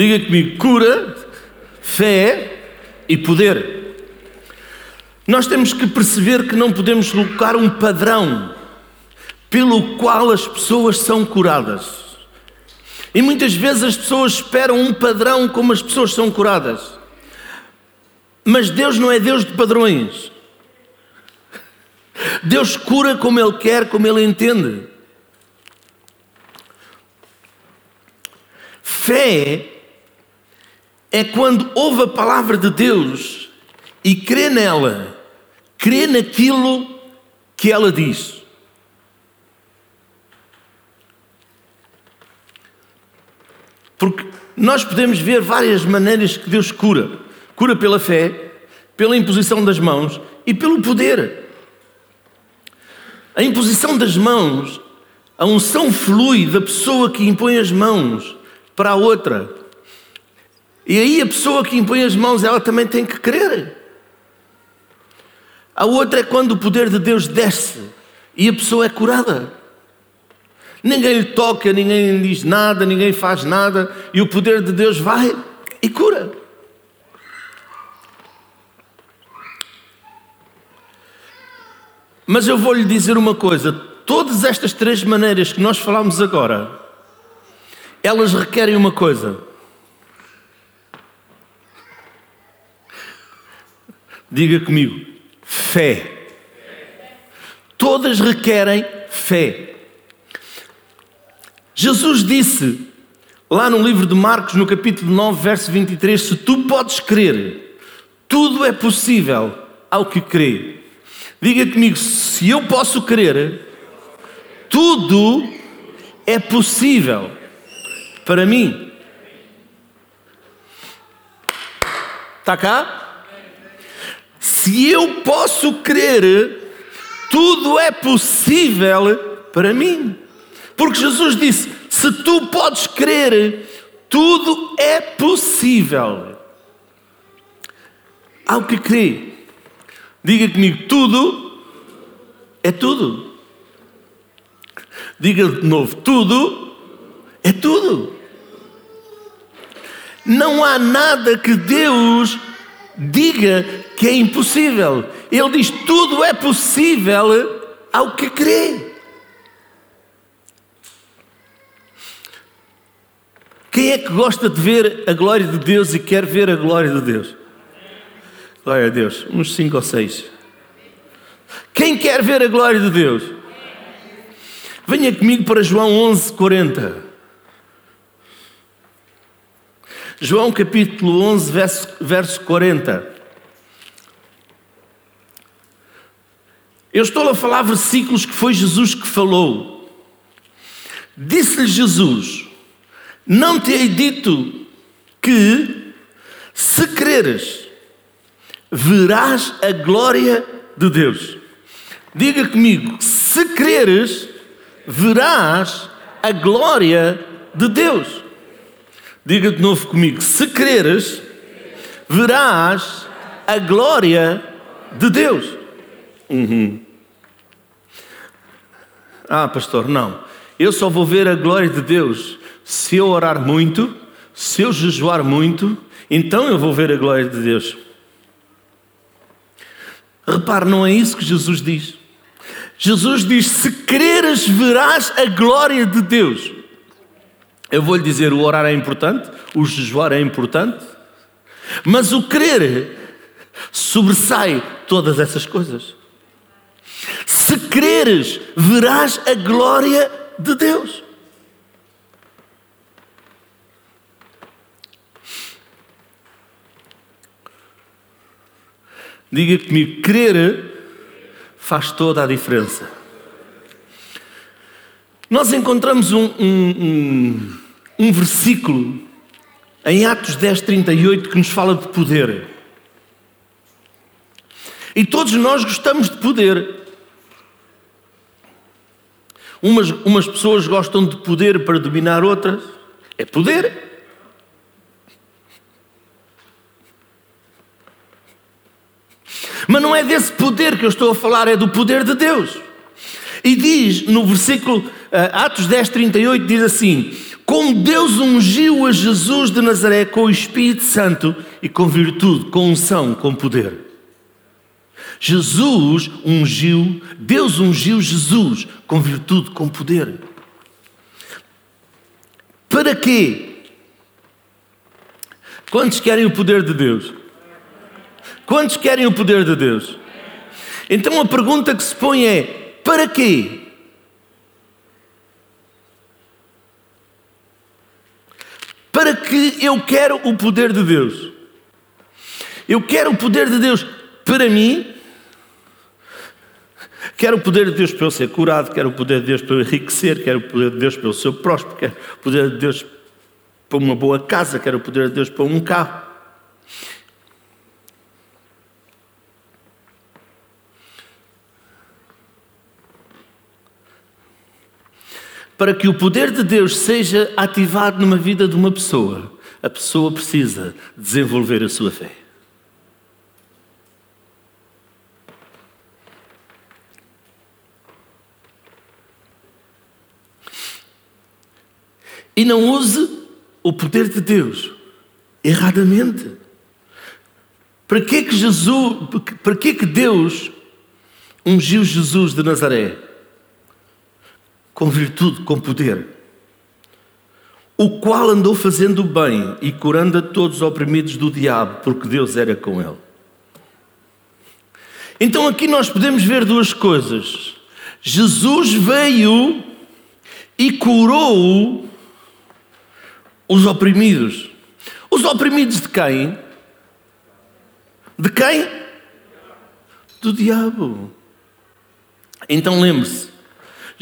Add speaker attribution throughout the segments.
Speaker 1: Diga comigo: cura, fé e poder. Nós temos que perceber que não podemos colocar um padrão pelo qual as pessoas são curadas. E muitas vezes as pessoas esperam um padrão como as pessoas são curadas. Mas Deus não é Deus de padrões. Deus cura como Ele quer, como Ele entende. Fé é quando ouve a palavra de Deus e crê nela, crê naquilo que ela diz. Porque nós podemos ver várias maneiras que Deus cura: cura pela fé, pela imposição das mãos e pelo poder. A imposição das mãos, a unção flui da pessoa que impõe as mãos para a outra. E aí a pessoa que impõe as mãos, ela também tem que crer. A outra é quando o poder de Deus desce e a pessoa é curada. Ninguém lhe toca, ninguém lhe diz nada, ninguém faz nada e o poder de Deus vai e cura. Mas eu vou lhe dizer uma coisa: todas estas três maneiras que nós falamos agora, elas requerem uma coisa. Diga comigo: fé. Todas requerem fé. Jesus disse, lá no livro de Marcos, no capítulo 9, verso 23, se tu podes crer, tudo é possível ao que crê. Diga comigo, se eu posso crer, tudo é possível para mim. Está cá? Se eu posso crer, tudo é possível para mim. Porque Jesus disse: se tu podes crer, tudo é possível. Ao que crê, diga comigo: tudo é tudo. Diga de novo: tudo é tudo. Não há nada que Deus diga que é impossível. Ele diz: tudo é possível ao que crê. Quem é que gosta de ver a glória de Deus e quer ver a glória de Deus? Glória a Deus, uns cinco ou seis. Quem quer ver a glória de Deus? Venha comigo para João 11, 40. João capítulo 11, verso, verso 40. Eu estou a falar versículos que foi Jesus que falou. Disse-lhe Jesus: não te hei dito que, se creres, verás a glória de Deus. Diga comigo, se creres, verás a glória de Deus. Diga de novo comigo, se creres, verás a glória de Deus. Uhum. Ah, pastor, não. Eu só vou ver a glória de Deus se eu orar muito, se eu jejuar muito, então eu vou ver a glória de Deus. Repare, não é isso que Jesus diz. Jesus diz: Se creres, verás a glória de Deus. Eu vou lhe dizer: o orar é importante, o jejuar é importante, mas o crer sobressai todas essas coisas. Se creres, verás a glória de Deus. Diga comigo, crer faz toda a diferença. Nós encontramos um, um, um, um versículo em Atos 10, 38 que nos fala de poder. E todos nós gostamos de poder. Umas, umas pessoas gostam de poder para dominar outras. É poder. Mas não é desse poder que eu estou a falar, é do poder de Deus. E diz no versículo uh, Atos 10, 38, diz assim: Deus ungiu a Jesus de Nazaré com o Espírito Santo e com virtude, com unção, com poder. Jesus ungiu, Deus ungiu Jesus com virtude, com poder. Para quê? Quantos querem o poder de Deus? Quantos querem o poder de Deus? Então a pergunta que se põe é: para quê? Para que eu quero o poder de Deus? Eu quero o poder de Deus para mim. Quero o poder de Deus para eu ser curado, quero o poder de Deus para eu enriquecer, quero o poder de Deus para eu ser próspero, quero o poder de Deus para uma boa casa, quero o poder de Deus para um carro. Para que o poder de Deus seja ativado numa vida de uma pessoa, a pessoa precisa desenvolver a sua fé. E não use o poder de Deus erradamente. Para que que Jesus, para que que Deus ungiu Jesus de Nazaré? Com virtude, com poder. O qual andou fazendo bem e curando a todos os oprimidos do diabo, porque Deus era com ele. Então aqui nós podemos ver duas coisas. Jesus veio e curou os oprimidos. Os oprimidos de quem? De quem? Do diabo. Então lembre-se,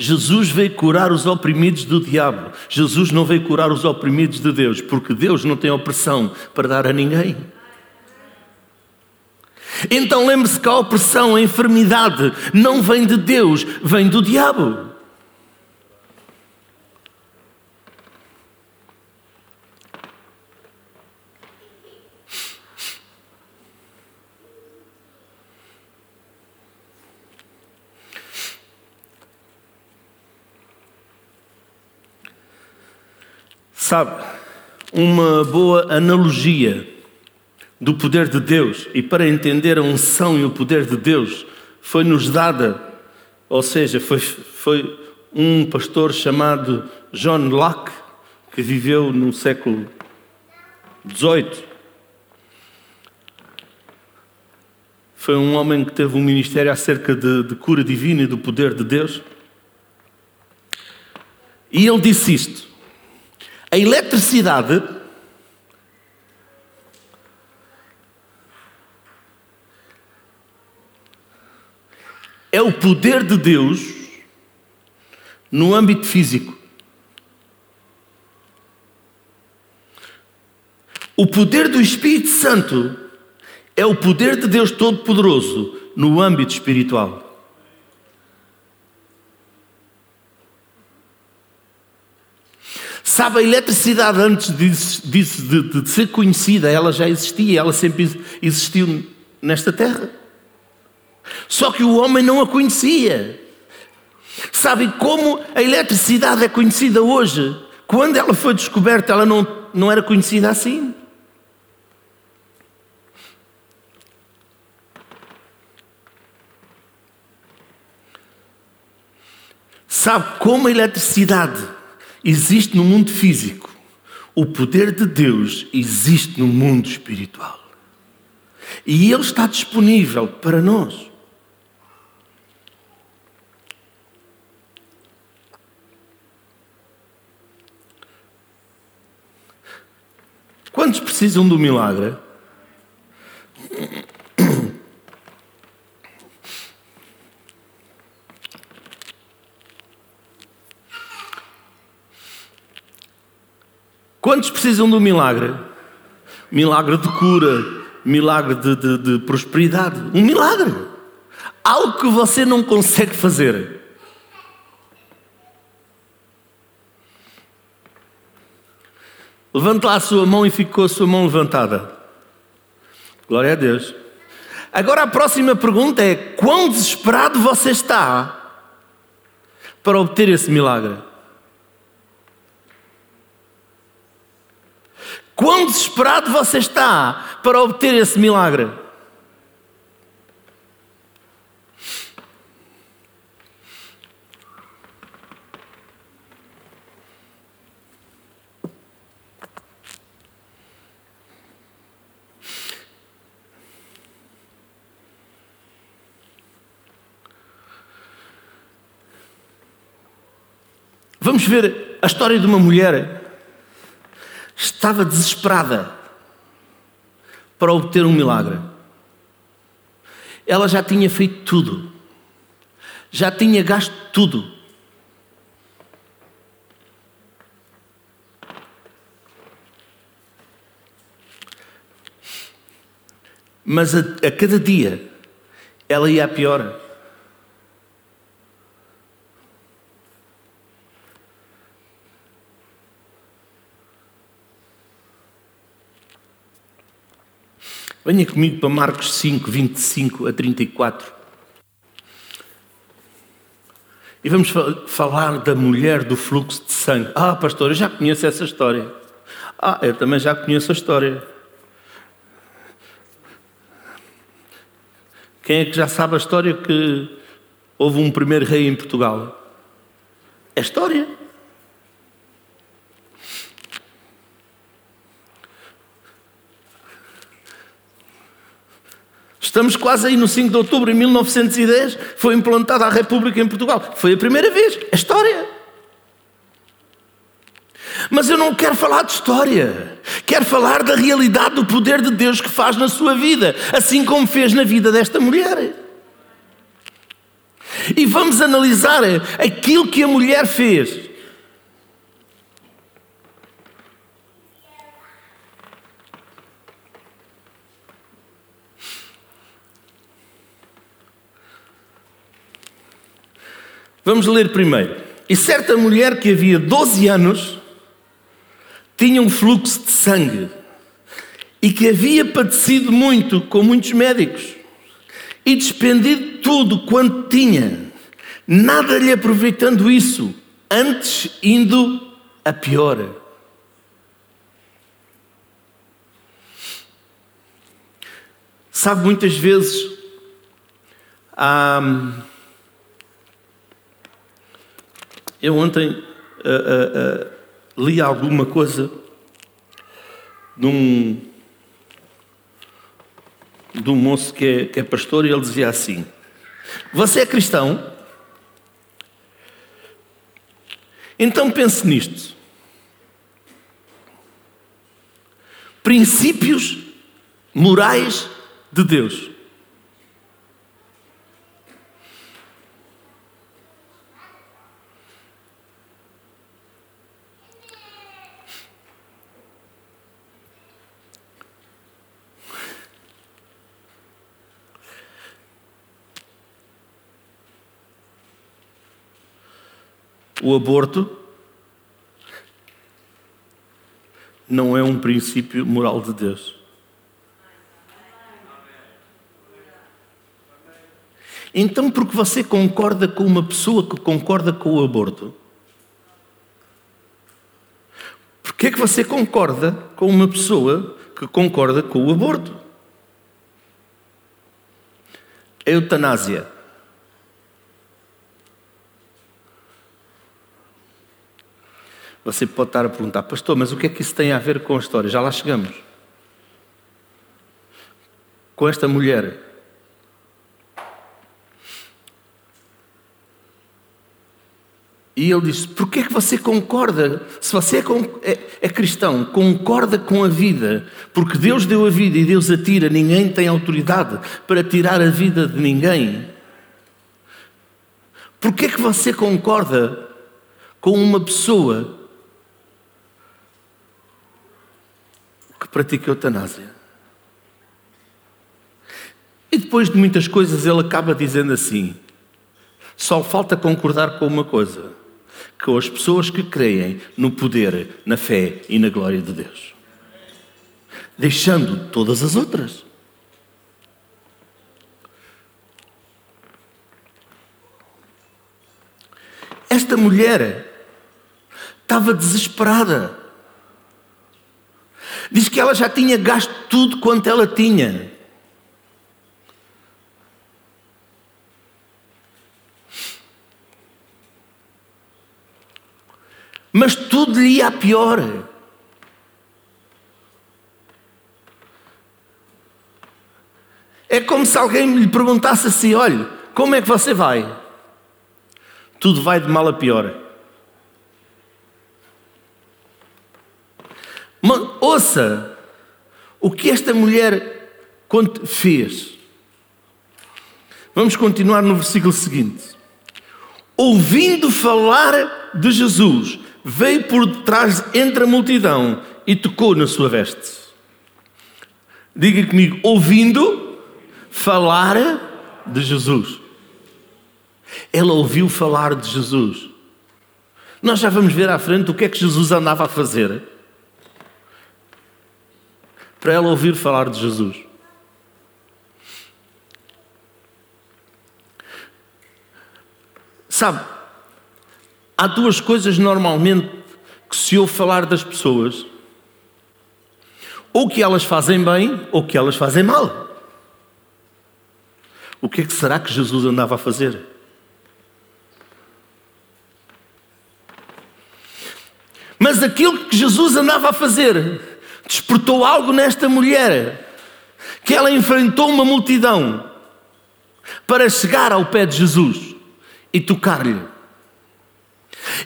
Speaker 1: Jesus veio curar os oprimidos do diabo. Jesus não veio curar os oprimidos de Deus, porque Deus não tem opressão para dar a ninguém. Então lembre-se que a opressão, a enfermidade, não vem de Deus, vem do diabo. Sabe, uma boa analogia do poder de Deus e para entender a unção e o poder de Deus foi-nos dada, ou seja, foi, foi um pastor chamado John Locke, que viveu no século XVIII. Foi um homem que teve um ministério acerca de, de cura divina e do poder de Deus. E ele disse isto: a eletricidade é o poder de Deus no âmbito físico. O poder do Espírito Santo é o poder de Deus Todo-Poderoso no âmbito espiritual. Sabe, a eletricidade antes de, de, de, ser conhecida, ela já existia, ela sempre existiu nesta terra. Só que o homem não a conhecia. Sabe como a eletricidade é conhecida hoje? Quando ela foi descoberta, ela não, não era conhecida assim. Sabe como a eletricidade existe no mundo físico, o poder de Deus existe no mundo espiritual. E Ele está disponível para nós. Quantos precisam do milagre? Quantos precisam do milagre? Milagre de cura, milagre de, de, de prosperidade. Um milagre. Algo que você não consegue fazer. Levante lá a sua mão e fique com a sua mão levantada. Glória a Deus. Agora a próxima pergunta é: quão desesperado você está para obter esse milagre? Quão desesperado você está para obter esse milagre? Vamos ver a história de uma mulher estava desesperada para obter um milagre. Ela já tinha feito tudo, já tinha gasto tudo. Mas a, a cada dia ela ia a pior. Venha comigo para Marcos 5, 25 a 34. E vamos falar da mulher do fluxo de sangue. Ah, pastor, eu já conheço essa história. Ah, eu também já conheço a história. Quem é que já sabe a história que houve um primeiro rei em Portugal? É história. Estamos quase aí no 5 de outubro de 1910, foi implantada a República em Portugal. Foi a primeira vez. É história. Mas eu não quero falar de história. Quero falar da realidade do poder de Deus que faz na sua vida, assim como fez na vida desta mulher. E vamos analisar aquilo que a mulher fez Vamos ler primeiro. E certa mulher que havia 12 anos tinha um fluxo de sangue e que havia padecido muito com muitos médicos e despendido tudo quanto tinha, nada lhe aproveitando isso, antes indo a pior. Sabe, muitas vezes há Eu ontem uh, uh, uh, li alguma coisa de um, de um moço que é, que é pastor e ele dizia assim: Você é cristão? Então pense nisto. Princípios morais de Deus. O aborto não é um princípio moral de Deus. Então, porque você concorda com uma pessoa que concorda com o aborto, por que é que você concorda com uma pessoa que concorda com o aborto? A eutanásia Você pode estar a perguntar, pastor, mas o que é que isso tem a ver com a história? Já lá chegamos. Com esta mulher. E ele disse: Porquê é que você concorda? Se você é, é, é, cristão, concorda com a vida, porque Deus deu a vida e Deus a tira, ninguém tem autoridade para tirar a vida de ninguém. Porquê é que você concorda com uma pessoa que pratica eutanásia. E depois de muitas coisas, ele acaba dizendo assim: só falta concordar com uma coisa, com as pessoas que creem no poder, na fé e na glória de Deus, deixando todas as outras. Esta mulher estava desesperada. Diz que ela já tinha gasto tudo quanto ela tinha. Mas tudo lhe ia pior. É como se alguém lhe perguntasse assim: olha, como é que você vai? Tudo vai de mal a pior. Mas, ouça o que esta mulher fez. Vamos continuar no versículo seguinte. Ouvindo falar de Jesus, veio por detrás entre a multidão e tocou na sua veste. Diga comigo, ouvindo falar de Jesus. Ela ouviu falar de Jesus. Nós já vamos ver à frente o que é que Jesus andava a fazer para ela ouvir falar de Jesus. Sabe, há duas coisas normalmente que se ouve falar das pessoas: ou que elas fazem bem, ou que elas fazem mal. O que é que será que Jesus andava a fazer? Mas aquilo que Jesus andava a fazer despertou algo nesta mulher, que ela enfrentou uma multidão para chegar ao pé de Jesus e tocar-lhe.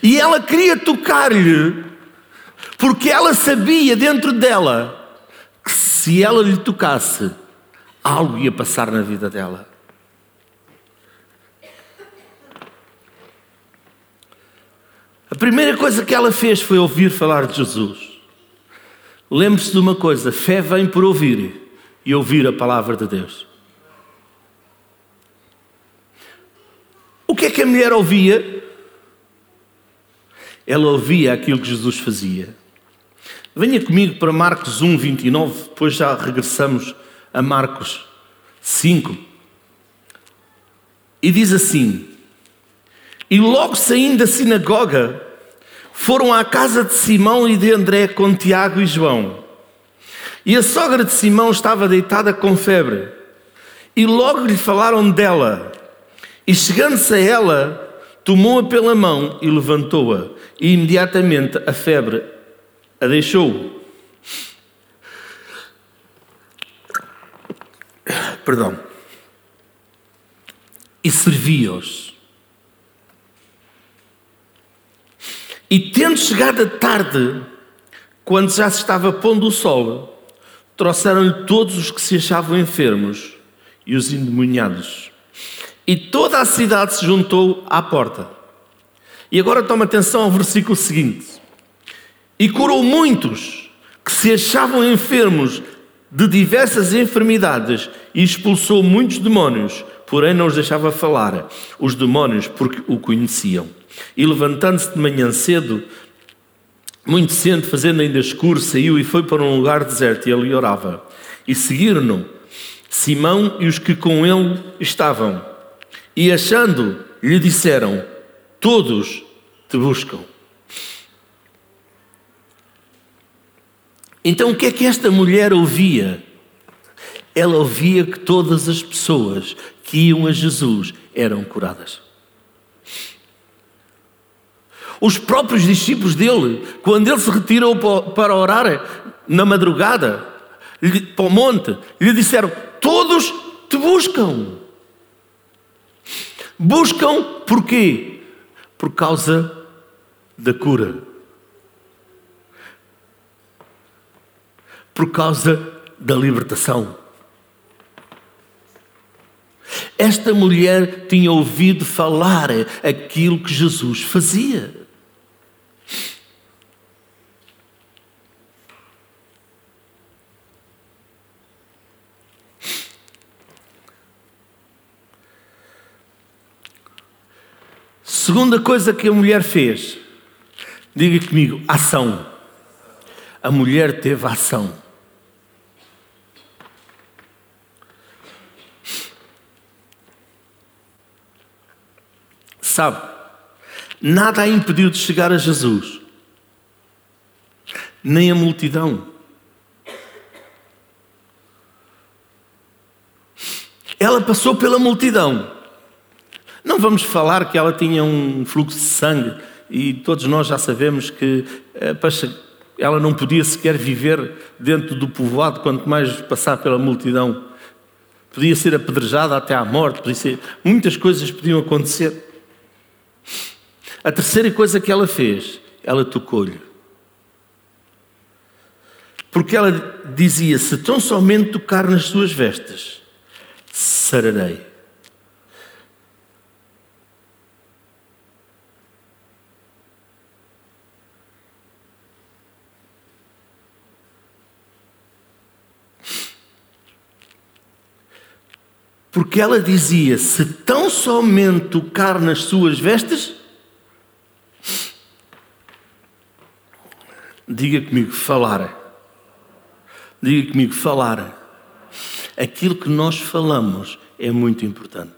Speaker 1: E ela queria tocar-lhe porque ela sabia dentro dela que se ela lhe tocasse, algo ia passar na vida dela. A primeira coisa que ela fez foi ouvir falar de Jesus. Lembre-se de uma coisa: fé vem por ouvir e ouvir a palavra de Deus. O que é que a mulher ouvia? Ela ouvia aquilo que Jesus fazia. Venha comigo para Marcos 1, 29, depois já regressamos a Marcos 5. E diz assim: E logo saindo da sinagoga, foram à casa de Simão e de André com Tiago e João. E a sogra de Simão estava deitada com febre. E logo lhe falaram dela. E chegando-se a ela, tomou-a pela mão e levantou-a. E imediatamente a febre a deixou. Perdão. E servia-os. E tendo chegado a tarde, quando já se estava pondo o sol, trouxeram-lhe todos os que se achavam enfermos e os endemoniados. E toda a cidade se juntou à porta. E agora toma atenção ao versículo seguinte. E curou muitos que se achavam enfermos de diversas enfermidades e expulsou muitos demónios, porém não os deixava falar, os demónios, porque o conheciam. E levantando-se de manhã cedo, muito cedo, fazendo ainda escuro, saiu e foi para um lugar deserto e ali orava. E seguiram-no Simão e os que com ele estavam. E achando, lhe disseram: Todos te buscam. Então o que é que esta mulher ouvia? Ela ouvia que todas as pessoas que iam a Jesus eram curadas. Os próprios discípulos dele, quando ele se retirou para orar na madrugada, para o monte, lhe disseram: Todos te buscam. Buscam porquê? Por causa da cura. Por causa da libertação. Esta mulher tinha ouvido falar aquilo que Jesus fazia. Segunda coisa que a mulher fez, diga comigo, ação. A mulher teve ação. Sabe, nada a impediu de chegar a Jesus, nem a multidão. Ela passou pela multidão. Não vamos falar que ela tinha um fluxo de sangue e todos nós já sabemos que eh, ela não podia sequer viver dentro do povoado, quanto mais passar pela multidão. Podia ser apedrejada até à morte, ser... muitas coisas podiam acontecer. A terceira coisa que ela fez, ela tocou-lhe. Porque ela dizia: Se tão somente tocar nas suas vestes, sararei. Porque ela dizia: Se tão somente tocar nas suas vestes, diga comigo, falar. Diga comigo, falar. Aquilo que nós falamos é muito importante.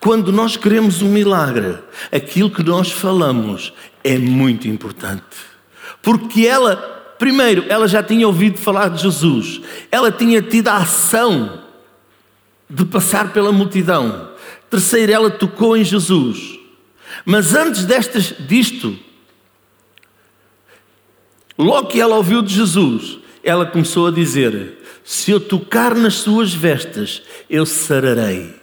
Speaker 1: Quando nós queremos um milagre, aquilo que nós falamos é muito importante. Porque ela, primeiro, ela já tinha ouvido falar de Jesus, ela tinha tido a ação de passar pela multidão. Terceiro, ela tocou em Jesus. Mas antes destas, disto, logo que ela ouviu de Jesus, ela começou a dizer: Se eu tocar nas suas vestes, eu sararei.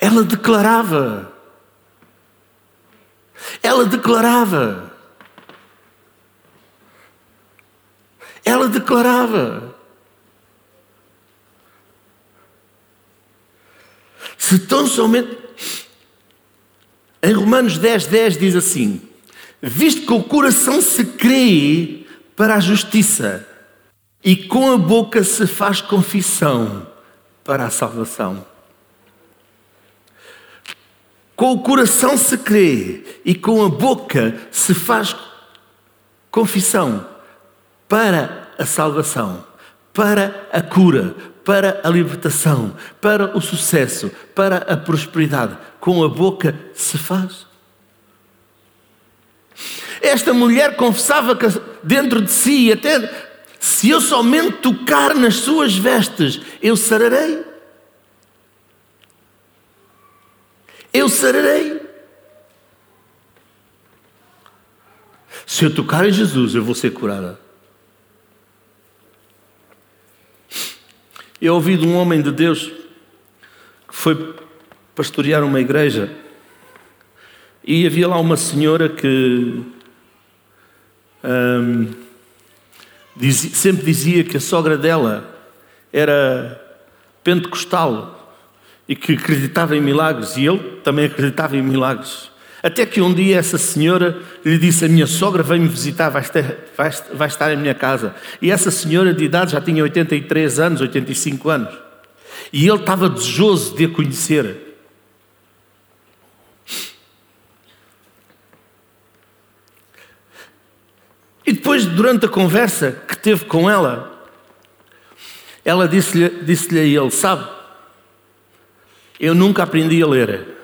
Speaker 1: Ela declarava, ela declarava, ela declarava. Se tão somente. Em Romanos 10, 10 diz assim: Visto que o coração se crê para a justiça e com a boca se faz confissão para a salvação. Com o coração se crê e com a boca se faz confissão para a salvação, para a cura, para a libertação, para o sucesso, para a prosperidade. Com a boca se faz. Esta mulher confessava dentro de si, até se eu somente tocar nas suas vestes, eu sararei. Eu sararei. Se eu tocar em Jesus, eu vou ser curada. Eu ouvi de um homem de Deus que foi pastorear uma igreja e havia lá uma senhora que hum, dizia, sempre dizia que a sogra dela era pentecostal e que acreditava em milagres e ele também acreditava em milagres. Até que um dia essa senhora lhe disse: A minha sogra vem-me visitar, vai estar, vai, vai estar em minha casa. E essa senhora de idade já tinha 83 anos, 85 anos. E ele estava desejoso de a conhecer. E depois, durante a conversa que teve com ela, ela disse-lhe disse a ele: Sabe, eu nunca aprendi a ler.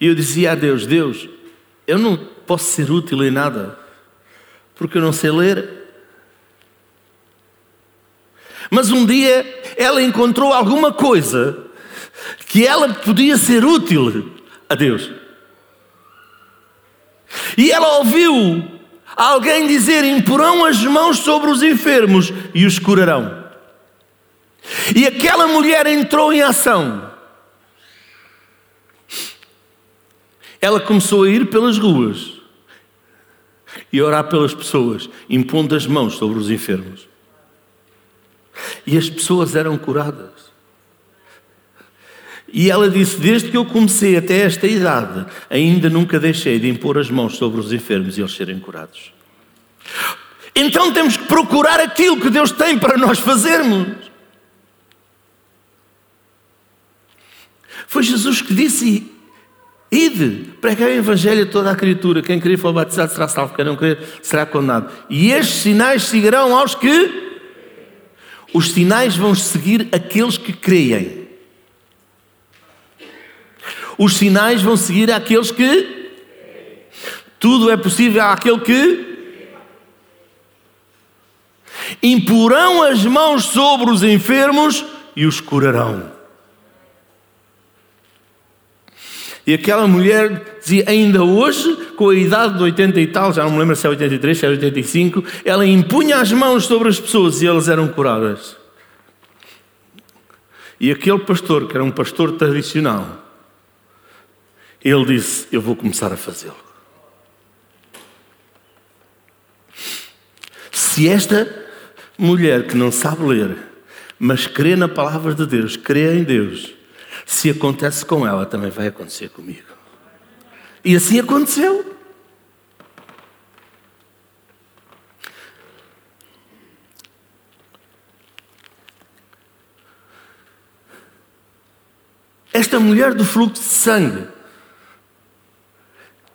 Speaker 1: E eu dizia a Deus: Deus, eu não posso ser útil em nada, porque eu não sei ler. Mas um dia ela encontrou alguma coisa que ela podia ser útil a Deus. E ela ouviu alguém dizer: Imporão as mãos sobre os enfermos e os curarão. E aquela mulher entrou em ação. Ela começou a ir pelas ruas e orar pelas pessoas, impondo as mãos sobre os enfermos. E as pessoas eram curadas. E ela disse: Desde que eu comecei até esta idade, ainda nunca deixei de impor as mãos sobre os enfermos e eles serem curados. Então temos que procurar aquilo que Deus tem para nós fazermos. Foi Jesus que disse: Ide, pregai o Evangelho a toda a criatura. Quem crer for batizado será salvo, quem não crer será condenado. E estes sinais seguirão aos que? Os sinais vão seguir aqueles que creem. Os sinais vão seguir aqueles que Tudo é possível àquele que imporão as mãos sobre os enfermos e os curarão. E aquela mulher dizia, ainda hoje, com a idade de 80 e tal, já não me lembro se é 83, se é 85, ela impunha as mãos sobre as pessoas e elas eram curadas. E aquele pastor, que era um pastor tradicional, ele disse: Eu vou começar a fazê-lo. Se esta mulher que não sabe ler, mas crê na palavra de Deus, crê em Deus, se acontece com ela, também vai acontecer comigo. E assim aconteceu. Esta mulher do fluxo de sangue.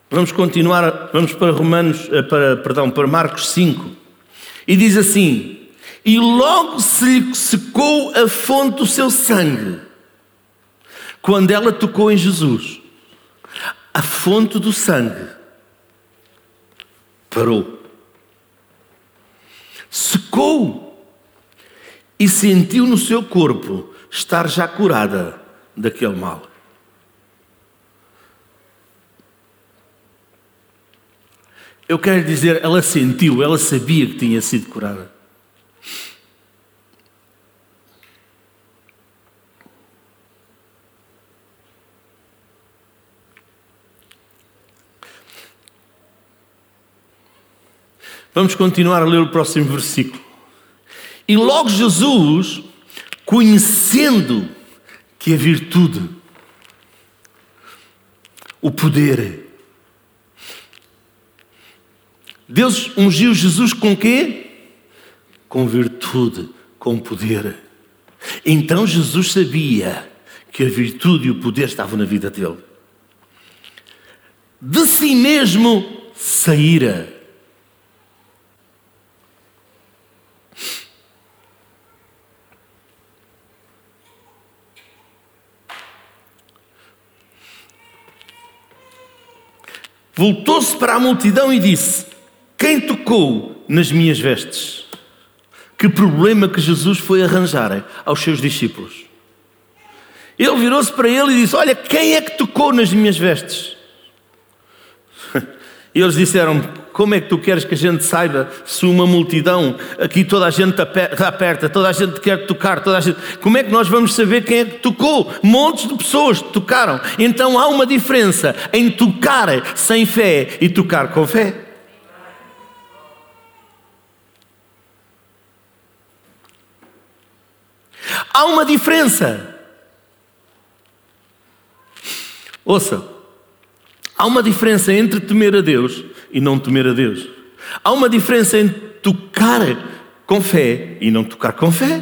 Speaker 1: Vamos continuar, vamos para Romanos, eh, para, perdão, para Marcos 5. E diz assim: E logo se lhe secou a fonte do seu sangue, quando ela tocou em Jesus. A fonte do sangue parou. Secou e sentiu no seu corpo estar já curada daquele mal. Eu quero dizer, ela sentiu, ela sabia que tinha sido curada. Vamos continuar a ler o próximo versículo. E logo Jesus, conhecendo que a virtude, o poder. Deus ungiu Jesus com quê? Com virtude, com poder. Então Jesus sabia que a virtude e o poder estavam na vida dele. De si mesmo saíra Voltou-se para a multidão e disse: Quem tocou nas minhas vestes? Que problema que Jesus foi arranjar aos seus discípulos. Ele virou-se para ele e disse: Olha, quem é que tocou nas minhas vestes? E eles disseram: como é que tu queres que a gente saiba se uma multidão, aqui toda a gente perto, toda a gente quer tocar, toda a gente. Como é que nós vamos saber quem é que tocou? Montes de pessoas tocaram. Então há uma diferença em tocar sem fé e tocar com fé. Há uma diferença. Ouça, há uma diferença entre temer a Deus e não temer a Deus. Há uma diferença entre tocar com fé e não tocar com fé.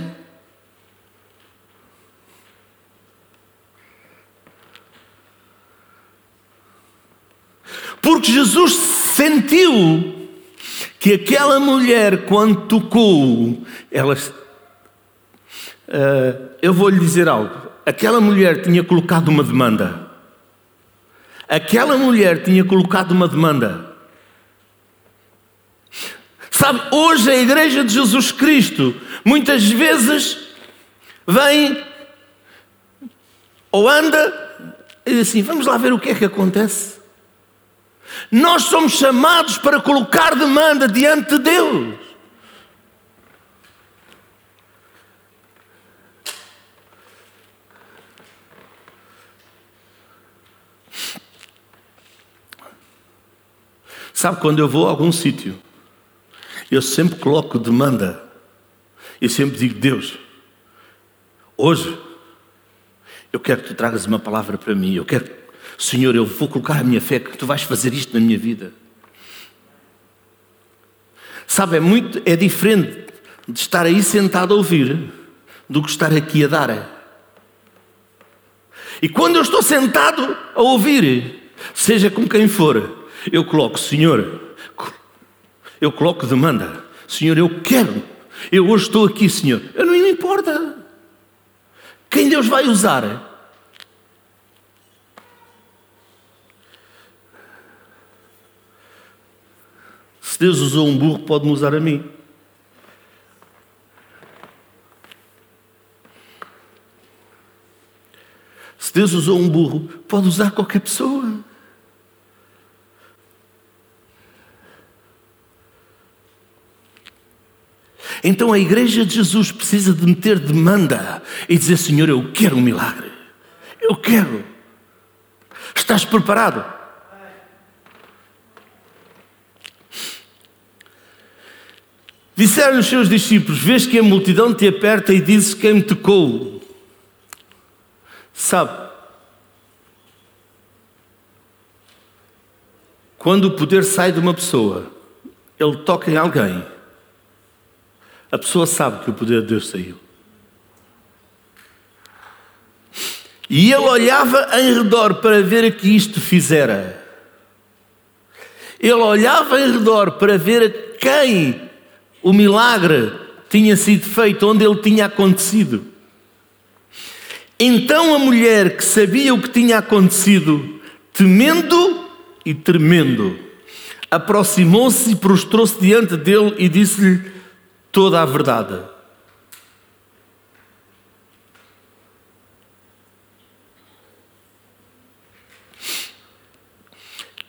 Speaker 1: Porque Jesus sentiu que aquela mulher, quando tocou, ela. Uh, eu vou lhe dizer algo. Aquela mulher tinha colocado uma demanda. Aquela mulher tinha colocado uma demanda. Sabe, hoje a Igreja de Jesus Cristo muitas vezes vem ou anda e diz assim: vamos lá ver o que é que acontece. Nós somos chamados para colocar demanda diante de Deus. Sabe quando eu vou a algum sítio eu sempre coloco demanda. Eu sempre digo, Deus, hoje eu quero que tu tragas uma palavra para mim. Eu quero, Senhor, eu vou colocar a minha fé que tu vais fazer isto na minha vida. Sabe, é muito, é diferente de estar aí sentado a ouvir do que estar aqui a dar. E quando eu estou sentado a ouvir, seja com quem for, eu coloco, Senhor, eu coloco demanda. Senhor, eu quero. Eu hoje estou aqui, Senhor. Eu não me importa. Quem Deus vai usar? Deus usou um burro, pode-me usar a mim. Se Deus usou um burro, pode usar qualquer pessoa. Então a igreja de Jesus precisa de meter demanda e dizer: Senhor, eu quero um milagre. Eu quero. Estás preparado? Disseram os seus discípulos: Vês que a multidão te aperta e dizes quem me tocou. Sabe, quando o poder sai de uma pessoa, ele toca em alguém, a pessoa sabe que o poder de Deus saiu. E ele olhava em redor para ver a que isto fizera. Ele olhava em redor para ver a quem o milagre tinha sido feito, onde ele tinha acontecido. Então a mulher que sabia o que tinha acontecido, temendo e tremendo, aproximou-se e prostrou-se diante dele e disse-lhe toda a verdade.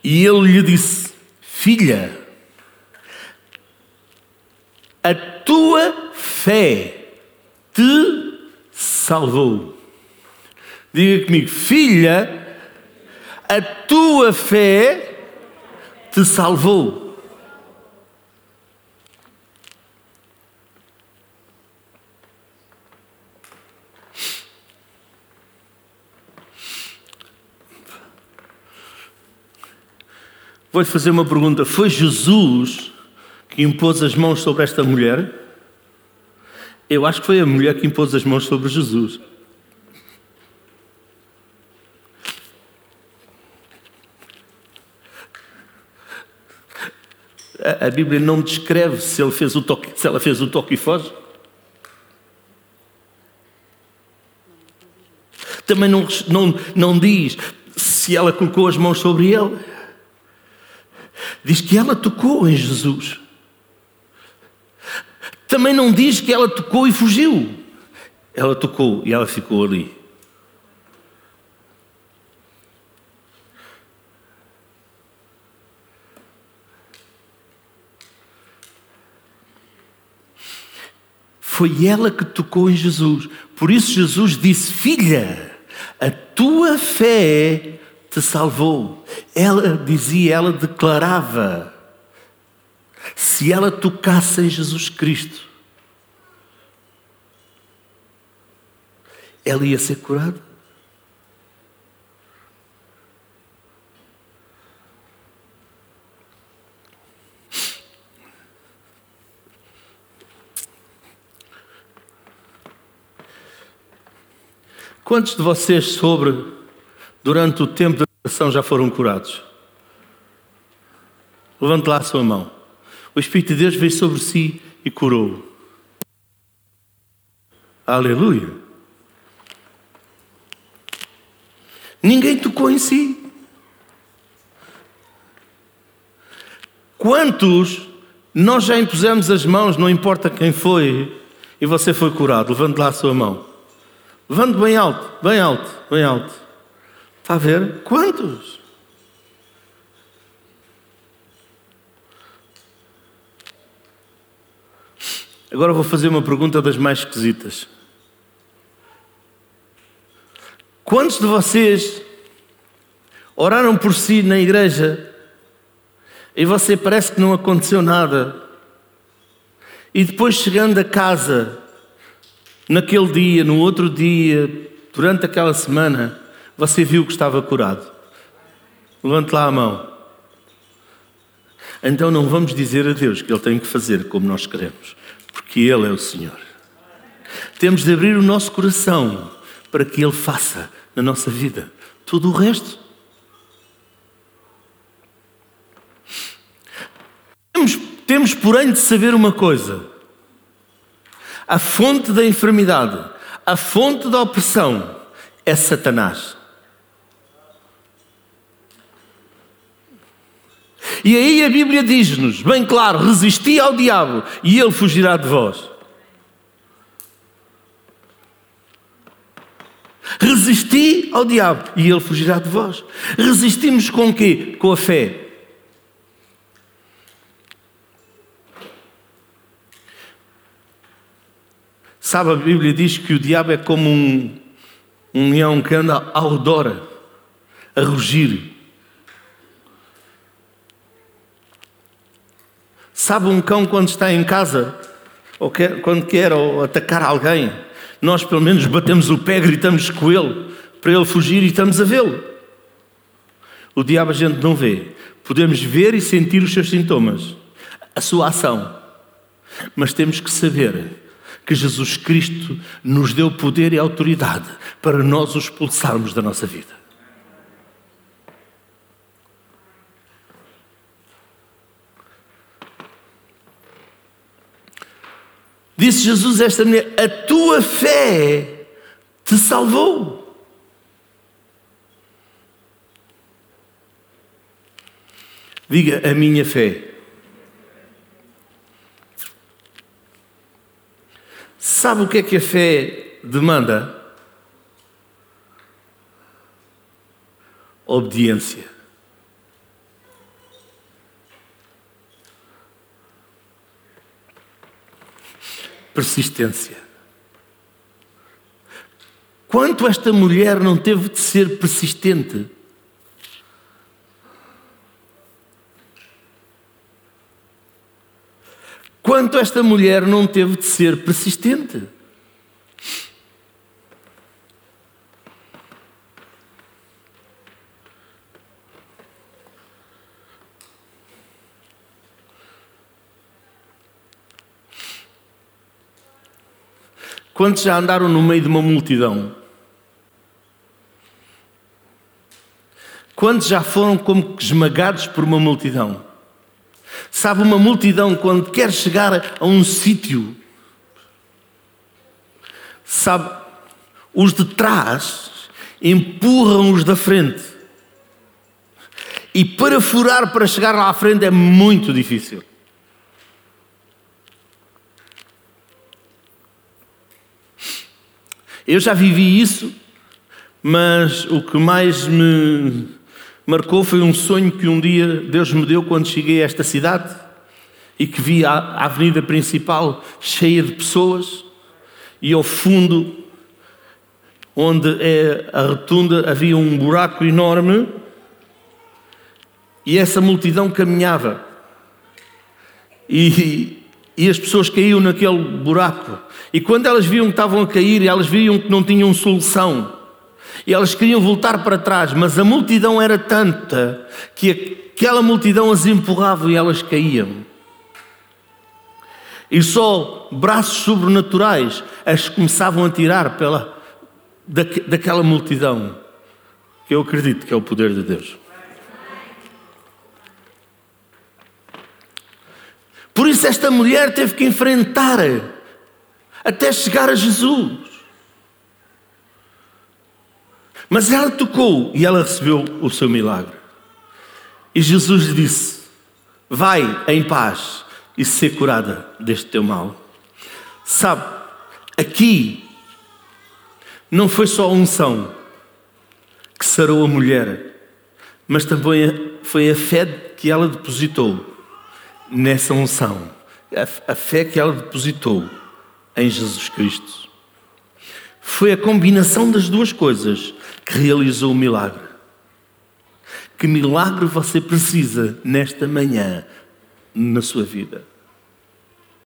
Speaker 1: E ele lhe disse: Filha, a tua fé te salvou. Diga comigo, filha, a tua fé te salvou. Vou-lhe fazer uma pergunta. Foi Jesus que impôs as mãos sobre esta mulher? Eu acho que foi a mulher que impôs as mãos sobre Jesus. A, Bíblia não descreve se, ele fez o toque, se ela fez o toque e foge. Também não, não, não diz se ela colocou as mãos sobre ele. Diz que ela tocou em Jesus. Também não diz que ela tocou e fugiu. Ela tocou e ela ficou ali. Foi ela que tocou em Jesus. Por isso Jesus disse: Filha, a tua fé te salvou. Ela dizia, ela declarava: se ela tocasse em Jesus Cristo, ela ia ser curada. Quantos de vocês sobre, durante o tempo da oração, já foram curados? Levante lá a sua mão. O Espírito de Deus veio sobre si e curou. Aleluia. Ninguém tocou em si. Quantos nós já impusemos as mãos, não importa quem foi, e você foi curado? Levante lá a sua mão. Levante bem alto, bem alto, bem alto. Está ver? Quantos? Agora vou fazer uma pergunta das mais esquisitas. Quantos de vocês oraram por si na igreja e você parece que não aconteceu nada? E depois chegando a casa naquele dia, no outro dia, durante aquela semana, você viu que estava curado. Levante lá a mão. Então não vamos dizer a Deus que Ele tem que fazer como nós queremos, porque Ele é o Senhor. Temos de abrir o nosso coração para que Ele faça na nossa vida tudo o resto. Temos, temos porém, de saber uma coisa a fonte da enfermidade, a fonte da opressão é Satanás. E aí a Bíblia diz-nos, bem claro: resisti ao diabo e ele fugirá de vós. Resisti ao diabo e ele fugirá de vós. Resistimos com o quê? Com a fé. Sabe, a Bíblia diz que o diabo é como um, um leão que anda ao redor, a rugir. Sabe um cão quando está em casa, ou quer, quando quer ou atacar alguém, nós pelo menos batemos o pé, gritamos com ele, para ele fugir e estamos a vê-lo. O diabo a gente não vê. Podemos ver e sentir os seus sintomas, a sua ação. Mas temos que saber que Jesus Cristo nos deu poder e autoridade para nós os expulsarmos da nossa vida. Disse Jesus a esta mulher: A tua fé te salvou. Diga a minha fé. Sabe o que é que a fé demanda? Obediência. Persistência. Quanto esta mulher não teve de ser persistente? Quanto esta mulher não teve de ser persistente? Quantos já andaram no meio de uma multidão? Quantos já foram como esmagados por uma multidão? Sabe, uma multidão, quando quer chegar a um sítio, sabe, os de trás empurram os da frente. E para furar, para chegar lá à frente, é muito difícil. Eu já vivi isso, mas o que mais me marcou foi um sonho que um dia Deus me deu quando cheguei a esta cidade e que vi a avenida principal cheia de pessoas e ao fundo, onde é a rotunda, havia um buraco enorme e essa multidão caminhava. E, e as pessoas caíam naquele buraco. E quando elas viam que estavam a cair, elas viam que não tinham solução. E elas queriam voltar para trás, mas a multidão era tanta que aquela multidão as empurrava e elas caíam. E só braços sobrenaturais as começavam a tirar pela, da, daquela multidão, que eu acredito que é o poder de Deus. Por isso, esta mulher teve que enfrentar até chegar a Jesus. Mas ela tocou e ela recebeu o seu milagre. E Jesus lhe disse: Vai em paz e ser curada deste teu mal. Sabe, aqui não foi só a unção que sarou a mulher, mas também foi a fé que ela depositou nessa unção, a fé que ela depositou em Jesus Cristo. Foi a combinação das duas coisas que realizou o milagre. Que milagre você precisa nesta manhã na sua vida?